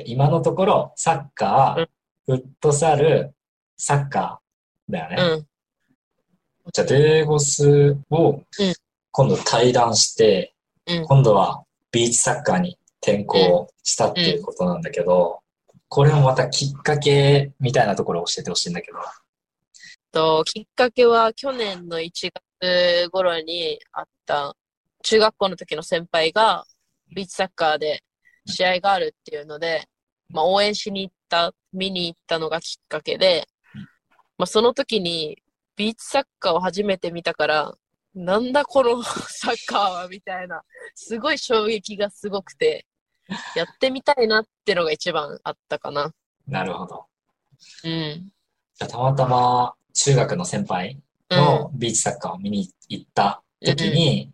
って今のところ、サッカー、フットサル、サッカーだよね。うん。じゃあ、デーゴスを今度対談して、うん。今度はビーチサッカーに転向したっていうことなんだけど、これもまたきっかけみたいなところを教えてほしいんだけど。と、きっかけは去年の1月頃にあった、中学校の時の先輩が、ビーチサッカーで試合があるっていうので、まあ応援しに行った、見に行ったのがきっかけで、まあその時にビーチサッカーを初めて見たから、なんだこのサッカーはみたいな、すごい衝撃がすごくて、やってみたいなってのが一番あったかな。なるほど。うん。じゃあたまたま中学の先輩うん。のビーチサッカーを見に行った時に、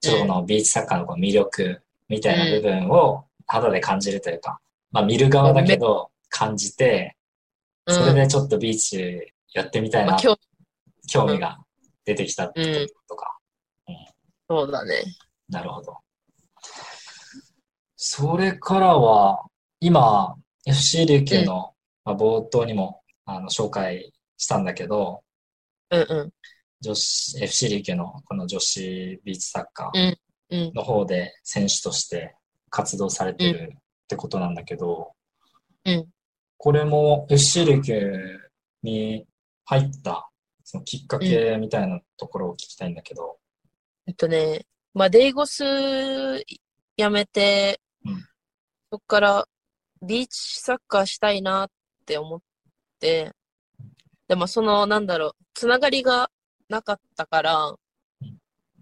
ちょっとこのビーチサッカーのこの魅力みたいな部分を肌で感じるというか、まあ見る側だけど感じて、うんそれでちょっとビーチやってみたいな興味が出てきたってことか。そうだね。なるほど。それからは、今、FC 琉球の、まあ、冒頭にもあの紹介したんだけど、うんうん。女子、FC 琉球のこの女子ビーチサッカーうんうん。の方で選手として活動されてるってことなんだけど、うん。これも FC 琉球に入ったそのきっかけみたいなところを聞きたいんだけど、えっとね、まあ、デイゴスやめて、うん。そっからビーチサッカーしたいなって思って、でもその、なんだろう、つながりがなかったから、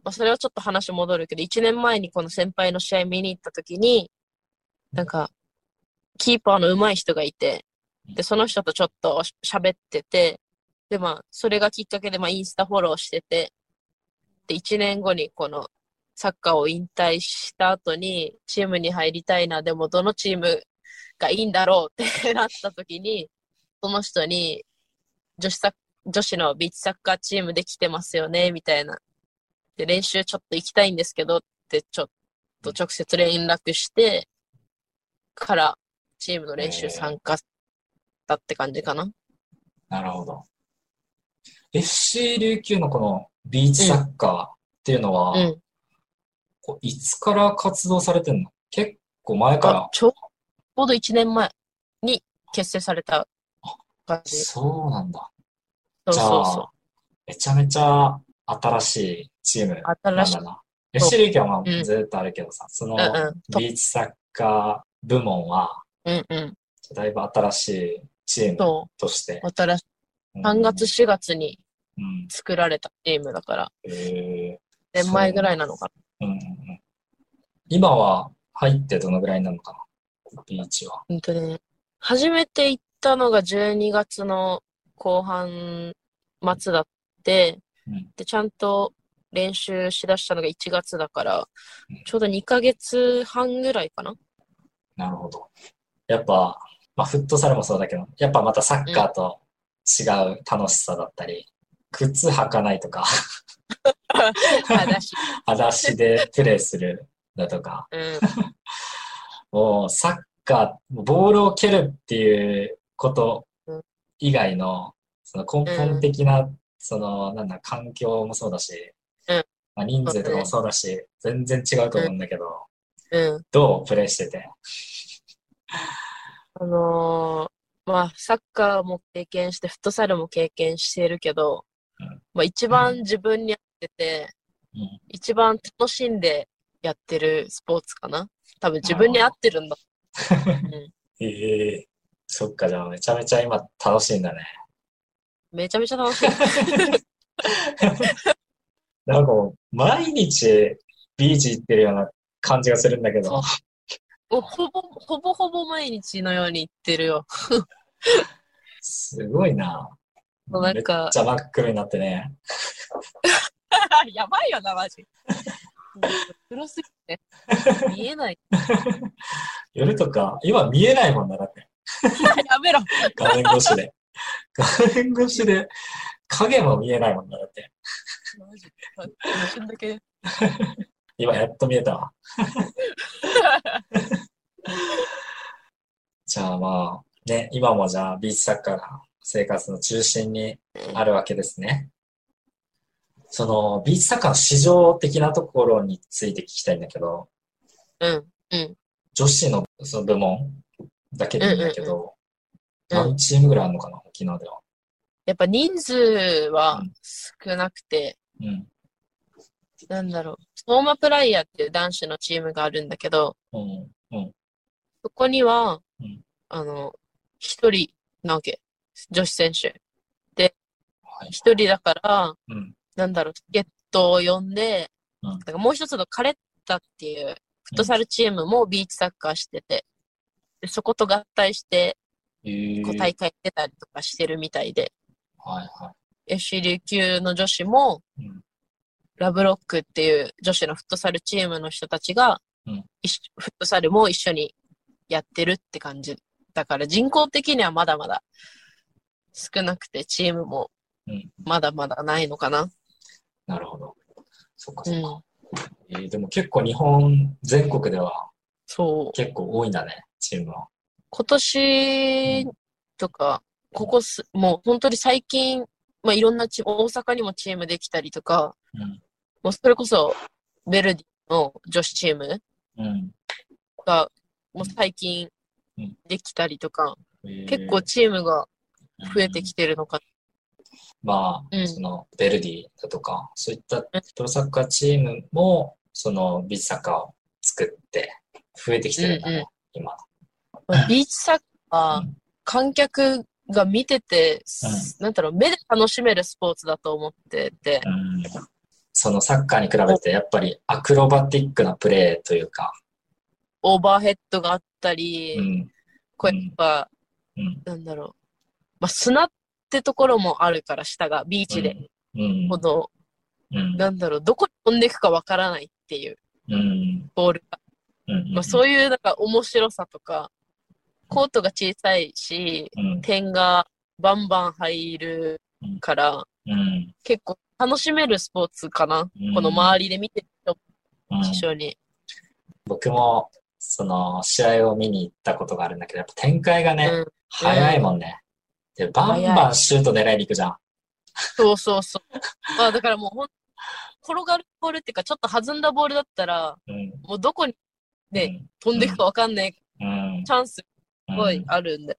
まあ、それはちょっと話戻るけど、1年前にこの先輩の試合見に行った時に、なんか、キーパーの上手い人がいて、で、その人とちょっと喋ってて、で、まあ、それがきっかけで、まあ、インスタフォローしてて、で、1年後にこのサッカーを引退した後にチームに入りたいな、でもどのチームがいいんだろうって なった時に、その人に女子サッ女子のビーチサッカーチームで来てますよね、みたいな。で、練習ちょっと行きたいんですけどってちょっと直接連絡して、からチームの練習参加したって感じかな。なるほど。FC 琉球のこのビーチサッカーっていうのは、うん。こういつから活動されてんの？結構前からあ、ちょうど1年前に結成された感じ。そうなんだ。そうじゃそうそあ、めちゃめちゃ新しいチームう。なん新しいだ。な。FC 琉球はずっとあるけどさ、そのビーチサッカー部門は、うんうん。だいぶ新しいチームそとしてう。。新しい。うん3月、4月にうん。作られたチームだから、え年前ぐらいなのかーうんうんうん今は入ってどのぐらいなのかな？ビーチは。な。ほんとね。初めて行ったのが12月の後半末だって、うんで、ちゃんと練習しだしたのが1月だからうん、ちょうど2ヶ月半ぐらいかな。なるほど。やっぱ、まあ、フットサルもそうだけど、やっぱまたサッカーと違う楽しさだったり、靴履かないとか、話。裸足でプレーするだとか、うん。もうサッカー、ボールを蹴るっていうことうん以外の、その根本的な、その、なんだ、環境もそうだし、うんまあ、人数とかもそうだし、全然違うと思うんだけど、うん。どうプレーしてて？あのーまあ、サッカーも経験して、フットサルも経験しているけどうん、まあ、一番自分に合ってて、うん一番楽しんでやってるスポーツかな？多分自分に合ってるんだ。うん ええそっか、じゃあめちゃめちゃ今楽しいんだね。めちゃめちゃ楽しい。なんかもう、毎日ビーチ行ってるような感じがするんだけど、ほぼ、ほぼほぼ毎日のように行ってるよ。すごいな。もうなんかめっちゃ真っ黒になってね。やばいよな、マジ。黒すぎて。見えない。夜とか、今見えないもんな、だって。やめろ。画面越しで。画面越しで、影も見えないもんな、だって。マジ。一瞬だけ。今やっと見えたわ。じゃあまあ、ね、今もじゃあビーチサッカーが生活の中心にあるわけですね。その、ビーチサッカーの市場的なところについて聞きたいんだけど、うん。うん。女子のその部門だけでいいんだけど、うんうんうん何チームぐらいあるのかな、沖縄では。やっぱ人数は少なくて、うん。なんだろう。ソーマプライヤーっていう男子のチームがあるんだけど、うん。うん。そこには、うんあの、一人なわけ。女子選手。はい。一人だから、うん。なんだろう、チケットを呼んで、うんだからもう一つのカレッタっていうフットサルチームもビーチサッカーしてて、でそこと合体して、えー、こう大会出たりとかしてるみたいで、はいは FC 琉球の女子も、うんラブロックっていう女子のフットサルチームの人たちが、うんフットサルも一緒にやってるって感じ。だから人口的にはまだまだ少なくて、チームもうんまだまだないのかな。い。なるほど。そっかうそっか。ん。えーでも結構日本全国ではそう。結構多いんだね、チームは。今年とか、ここす、もう本当に最近、まあ、いろんなチ大阪にもチームできたりとか、うん。もうそれこそ、ベルディの女子チームうん。が、もう最近うんできたりとか、えー結構チームが増えてきてるのか。まあ、うんその、ベルディだとか、そういったプロサッカーチームも、その、ビーチサッカーを作って、増えてきてるんだね、うんうん今。まあビーチサッカーうん、観客が見てて、なんだろう、目で楽しめるスポーツだと思ってて、うん。そのサッカーに比べて、やっぱりアクロバティックなプレーというか、オーバーヘッドがあったり、うん。こうやっぱ、うん。なんだろう。まあ、砂ってところもあるから、下が、ビーチで。うん。ほど、うん。なんだろう、どこに飛んでいくかわからないっていう、うん。ボールが。うん。まあ、そういう、なんか、面白さとか、コートが小さいし、うん。点がバンバン入るから、うん。結構楽しめるスポーツかな。うんこの周りで見てる人うん一緒に。僕も、その、試合を見に行ったことがあるんだけど、やっぱ展開がね、うん。早いもんね。で、バンバンシュート狙いに行くじゃん。そうそうそう。まあ、だからもうほん、転がるボールっていうか、ちょっと弾んだボールだったら、うん。もうどこにね飛んでいくかわかんないうん。チャンスごいあるんで。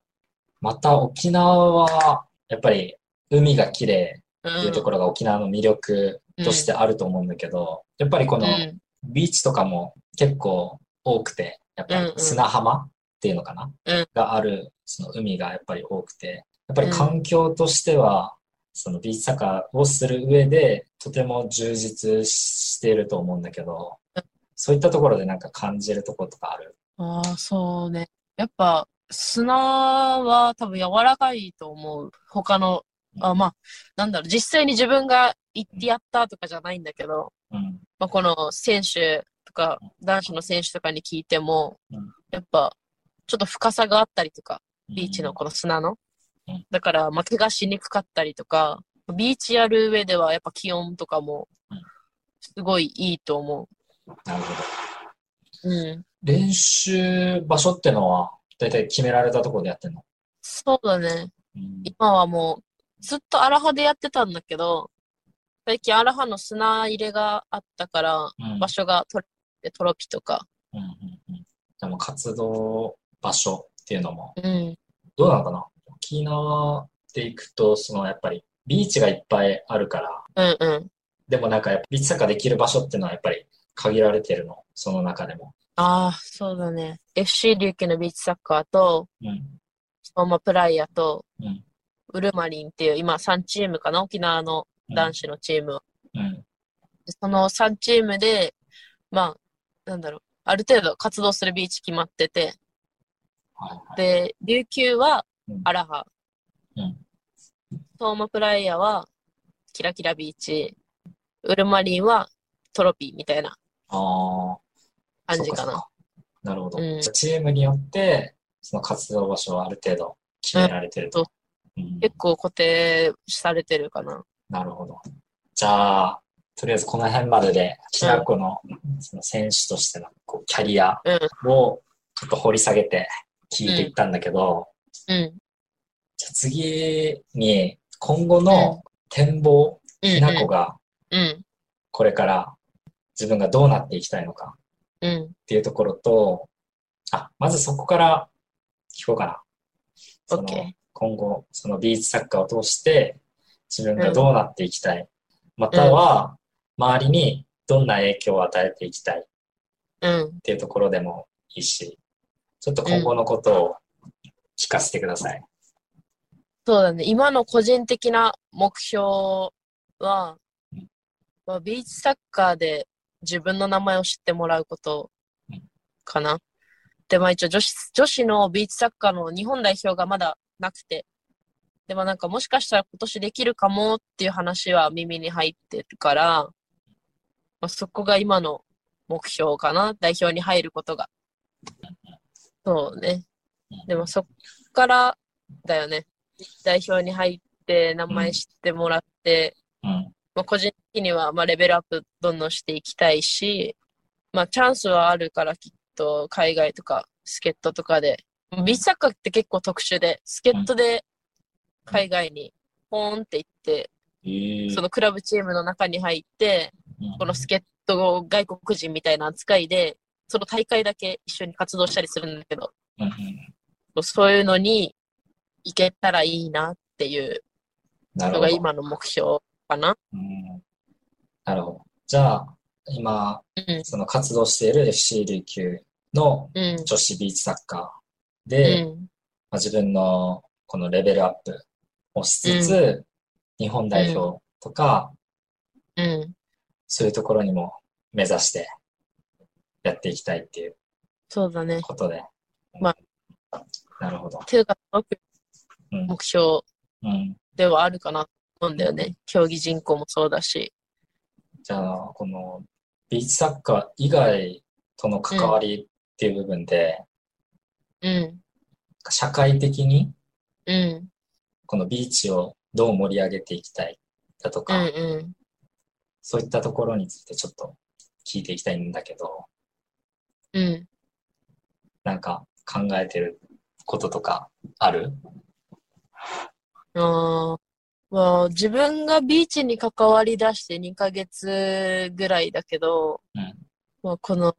また沖縄は、やっぱり海が綺麗うっていうところが沖縄の魅力としてあると思うんだけど、やっぱりこのうん。ビーチとかも結構多くて、やっぱり砂浜っていうのかな、うん。がある、その海がやっぱり多くて、やっぱり環境としては、そのビーチサッカーをする上で、とても充実していると思うんだけどうん、そういったところでなんか感じるところとかある？ああ、そうね。やっぱ、砂は多分柔らかいと思う。他の、あ、まあ、なんだろう、実際に自分が行ってやったとかじゃないんだけど、うん。まあ、この選手とか、男子の選手とかに聞いてもうん、やっぱ、ちょっと深さがあったりとか、ビーチのこの砂のうん。だから、まあ、怪我しにくかったりとか、ビーチやる上ではやっぱ気温とかもうん、すごいいいと思なるほど。う。うん。練習場所ってのは、だいたい決められたところでやってんの？そうだね。うん今はもう、ずっとアラハでやってたんだけど、最近アラハの砂入れがあったから、うん場所がトロトロピとか。うんうんうん。でも活動場所っていうのも、うん。どうなのかな？沖縄で行くと、そのやっぱりビーチがいっぱいあるから、うんうん。でもなんかやっぱビーチサッカーできる場所っていうのはやっぱり限られてるの、その中でも。ああ、そうだね。FC 琉球のビーチサッカーと、うん。マプライヤと、うん。ウルマリンっていう、今3チームかな？沖縄の男子のチームは。うん。でその3チームで、まあ、なんだろう、ある程度活動するビーチ決まってて、はいはい。で、琉球はうんアラハ。うんトーマプライヤはキラキラビーチ。ウルマリンはトロピーみたいなああ。感じかな。かなるほど。うんチームによって、その活動場所はある程度決められてると。うん結構固定されてるかな。なるほど。じゃあ、とりあえずこの辺までで、きなこのその選手としてのこうキャリアうん。をちょっと掘り下げて聞いていったんだけど、うん。じゃあ次に今後の展望、ひなこがうん。これから自分がどうなっていきたいのかうん。っていうところと、あ、まずそこから聞こうかな。その OK 今後、そのビーチサッカーを通して自分がどうなっていきたい。または、周りにどんな影響を与えていきたいっうん。ていうところでもいいし、ちょっと今後のことを聞かせてください。そうだね。今の個人的な目標は、まあ、ビーチサッカーで自分の名前を知ってもらうことかな。で、まあ一応女子、女子のビーチサッカーの日本代表がまだなくて、でもなんかもしかしたら今年できるかもっていう話は耳に入ってるから、まあ、そこが今の目標かな。代表に入ることが。そうね。でもそっからだよね。代表に入って名前知ってもらって、うん。まあ、個人的にはまあレベルアップどんどんしていきたいし、まあチャンスはあるからきっと海外とか助っ人とかで、ビーチサッカーって結構特殊で、助っ人で海外にポーンって行って、え。ーそのクラブチームの中に入って、うんこの助っ人外国人みたいな扱いで、その大会だけ一緒に活動したりするんだけど、そういうのに行けたらいいなっていうの。が今の目標かな。うんなるほど。じゃあ、今、うん。その活動している FC 琉球のうん。女子ビーチサッカーうで、ん。まあ、自分のこのレベルアップをしつつ、日本代表とか、うん。そういうところにも目指してやっていきたいっていうそうだね。ことで。まなるほど。っていうか。目標うん。ではあるかなうんだよね。競技人口もそうだし。じゃあ、このビーチサッカー以外との関わりっていう部分で、うん。社会的にうん。このビーチをどう盛り上げていきたいだとうか、ん。うん。そういったところについてちょっと聞いていきたいんだけど、うん。なんか考えてることとかある？あーまあ、自分がビーチに関わり出して2ヶ月ぐらいだけど、うんまあ、この、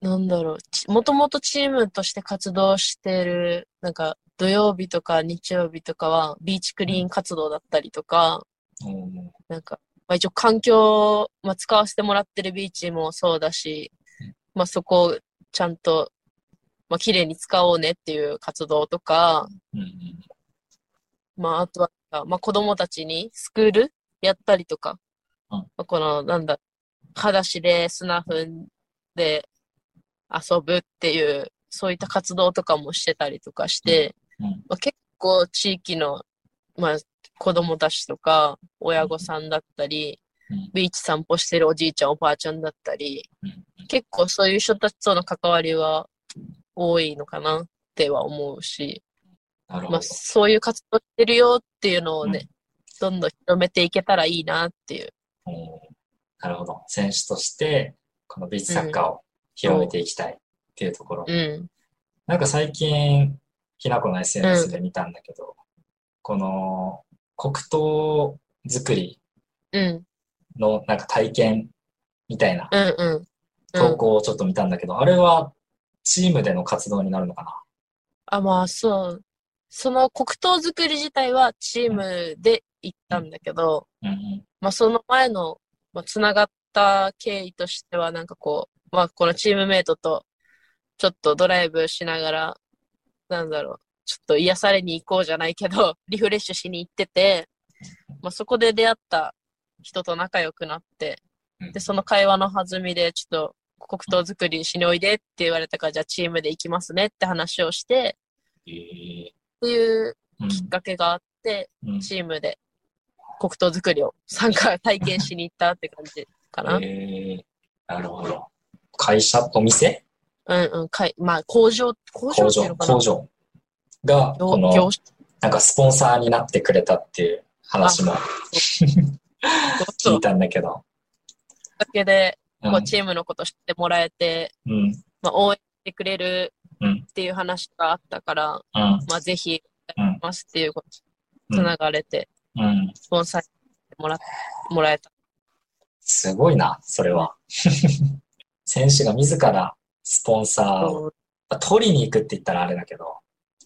なんだろう、ちもともとチームとして活動してる、なんか土曜日とか日曜日とかはビーチクリーン活動だったりとか、うんなんか、まあ、一応環境、まあ、使わせてもらってるビーチもそうだし、まあ、そこをちゃんと、まあ、綺麗に使おうねっていう活動とか、うんうん。まあ、あとは、まあ、子供たちにスクール？やったりとか、うん。まあこの、なんだ、裸足で砂踏んで遊ぶっていう、そういった活動とかもしてたりとかして、うん。まあ、結構地域の、まあ、子供たちとか、親御さんだったり、うん。ビーチ散歩してるおじいちゃん、おばあちゃんだったり、うん。結構そういう人たちとの関わりは多いのかなっては思うし、まあ、なるほど。そういう活動してるよっていうのをね、どんどん広めていけたらいいなっていう。うんなるほど。選手として、このビーチサッカーを広めていきたいっていうところ。うん。なんか最近、ひなこの SNS で見たんだけど、この黒糖作りうん。のなんか体験みたいなうんうん。うん投稿をちょっと見たんだけど、あれはチームでの活動になるのかな？あ、まあそう。その黒糖作り自体はチームで行ったんだけど、うんうん。まあその前の、まあ、つながった経緯としては、なんかこう、まあこのチームメイトとちょっとドライブしながら、なんだろう、ちょっと癒されに行こうじゃないけど、リフレッシュしに行ってて、まあそこで出会った人と仲良くなって、うん。で、その会話の弾みで、ちょっと黒糖作りしにおいでって言われたから、じゃあチームで行きますねって話をして、えーっていううんきっかけがあって、うんチームで黒糖作りを参加、体験しに行ったって感じかな。えーなるほど。会社、お店？うんうん、かい、まあ、工場、工場工場っていうのかな工場が、業この、業なんかスポンサーになってくれたっていう話も 聞いたんだけど。だけで、うんこうチームのこと知ってもらえて、うん。まあ、応援してくれるうん。っていう話があったから、うん。まあぜひ、うんますっていうことうんつながれて、うん。スポンサーもらもらえた。すごいな、それは。選手が自らスポンサーを、取りに行くって言ったらあれだけど、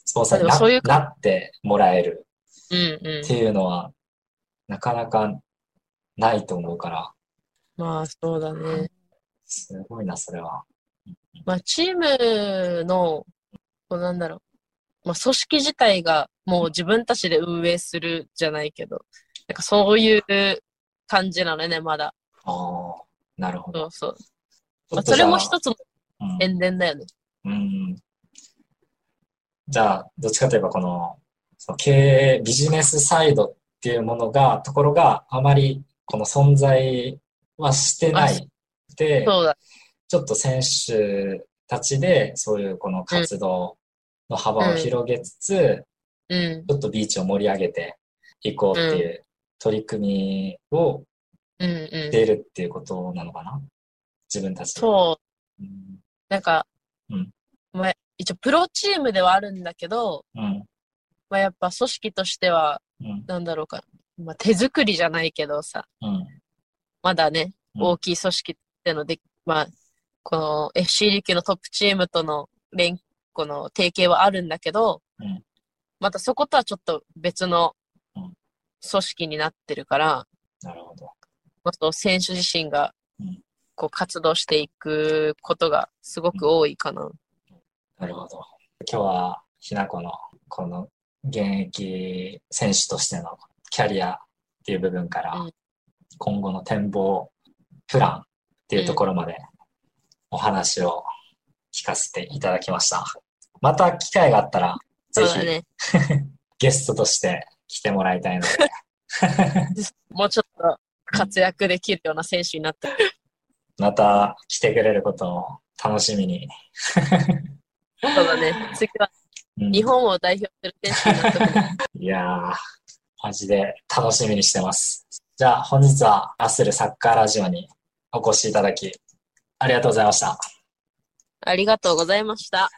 スポンサーになそういうなってもらえるうんうんって。いうのは、なかなかないと思うから、まあそうだね。すごいな、それは。まあチームの、こうなんだろう。まあ組織自体がもう自分たちで運営するじゃないけど、なんかそういう感じなのね、まだ。ああ、なるほど。そうそう。ちまあ、それも一つのうん宣伝だよね。うん。じゃあ、どっちかといえばこの、その経営、ビジネスサイドっていうものが、ところがあまりこの存在はしてないで、そうだ。ちょっと選手たちでそういうこの活動の幅を広げつつ、うん。ちょっとビーチを盛り上げていこうっていう取り組みを。出るっていうことなのかな？自分たちで。そう。うん。なんか、うんまあ、一応プロチームではあるんだけど、うん。まあ、やっぱ組織としては、うん。なんだろうか、まあ、手作りじゃないけどさ、うん。まだね、うん大きい組織ってので、まあ、この FC 琉球のトップチームとの連、この提携はあるんだけど、うんまたそことはちょっと別のうん組織になってるから、なるほど。もっと選手自身がうんこう活動していくことがすごく多いかな。なるほど。今日は、ひなこの、この、現役選手としてのキャリアっていう部分から、うん今後の展望、プランっていうところまでお話を聞かせていただきました。また機会があったら、ぜひね。ゲストとして来てもらいたいので、もうちょっと活躍できるような選手になった。また来てくれることを楽しみに。そうだね。次はうん日本を代表する選手になった いやー、マジで楽しみにしてます。じゃあ本日はアッスルサッカーラジオにお越しいただき、ありがとうございました。ありがとうございました。